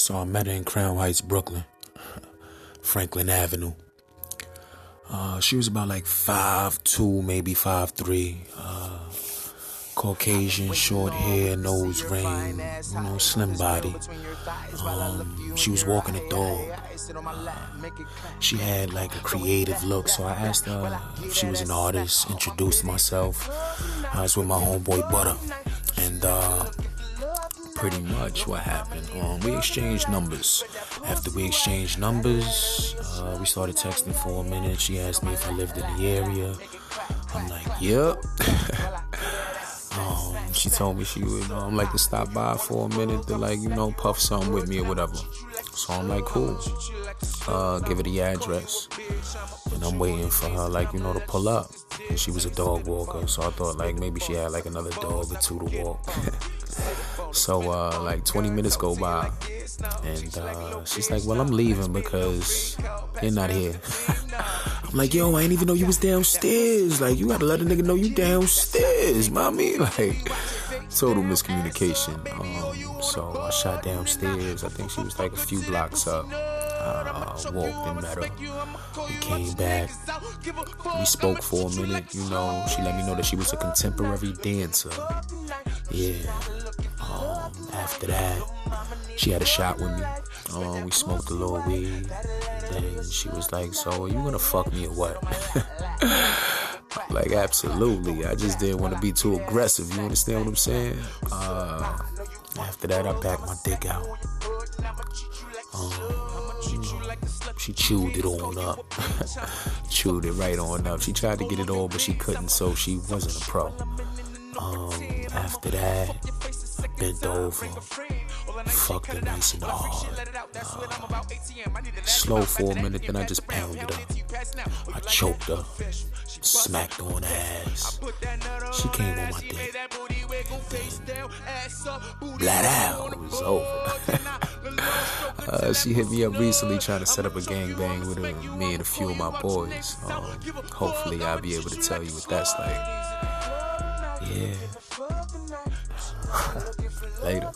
So I met her in Crown Heights, Brooklyn, Franklin Avenue. Uh, she was about like five two, maybe five three. Uh, Caucasian, short hair, nose ring, you know, slim body. Um, she was walking a dog. Uh, she had like a creative look, so I asked her if she was an artist, introduced myself. I was with my homeboy Butter, and uh, pretty much what happened. Um, we exchanged numbers. After we exchanged numbers, uh, we started texting for a minute. She asked me if I lived in the area. I'm like, yep. um, she told me she would um, like to stop by for a minute to like, you know, puff something with me or whatever. So I'm like, cool. Uh, give her the address. And I'm waiting for her, like, you know, to pull up. And she was a dog walker, so I thought like maybe she had like another dog or two to walk. So uh, like 20 minutes go by, and uh, she's like, "Well, I'm leaving because you're not here." I'm like, "Yo, I ain't even know you was downstairs. Like, you gotta let a nigga know you downstairs, mommy." Like, total miscommunication. Um, so I shot downstairs. I think she was like a few blocks up. Uh, walked and met her. We came back. We spoke for a minute. You know, she let me know that she was a contemporary dancer. Yeah. After that, she had a shot with me. Um, we smoked a little weed. And she was like, So, are you gonna fuck me or what? like, absolutely. I just didn't want to be too aggressive. You understand what I'm saying? Uh, after that, I backed my dick out. Um, she chewed it on up. chewed it right on up. She tried to get it all, but she couldn't, so she wasn't a pro. Um, after that, bent over, Fuck her nice and hard. Uh, slow for a minute, then I just pounded her. I choked her, smacked on her ass. She came on my dick. Blat out, it was over. uh, she hit me up recently trying to set up a gangbang with her, me and a few of my boys. Um, hopefully, I'll be able to tell you what that's like. Yeah. Later.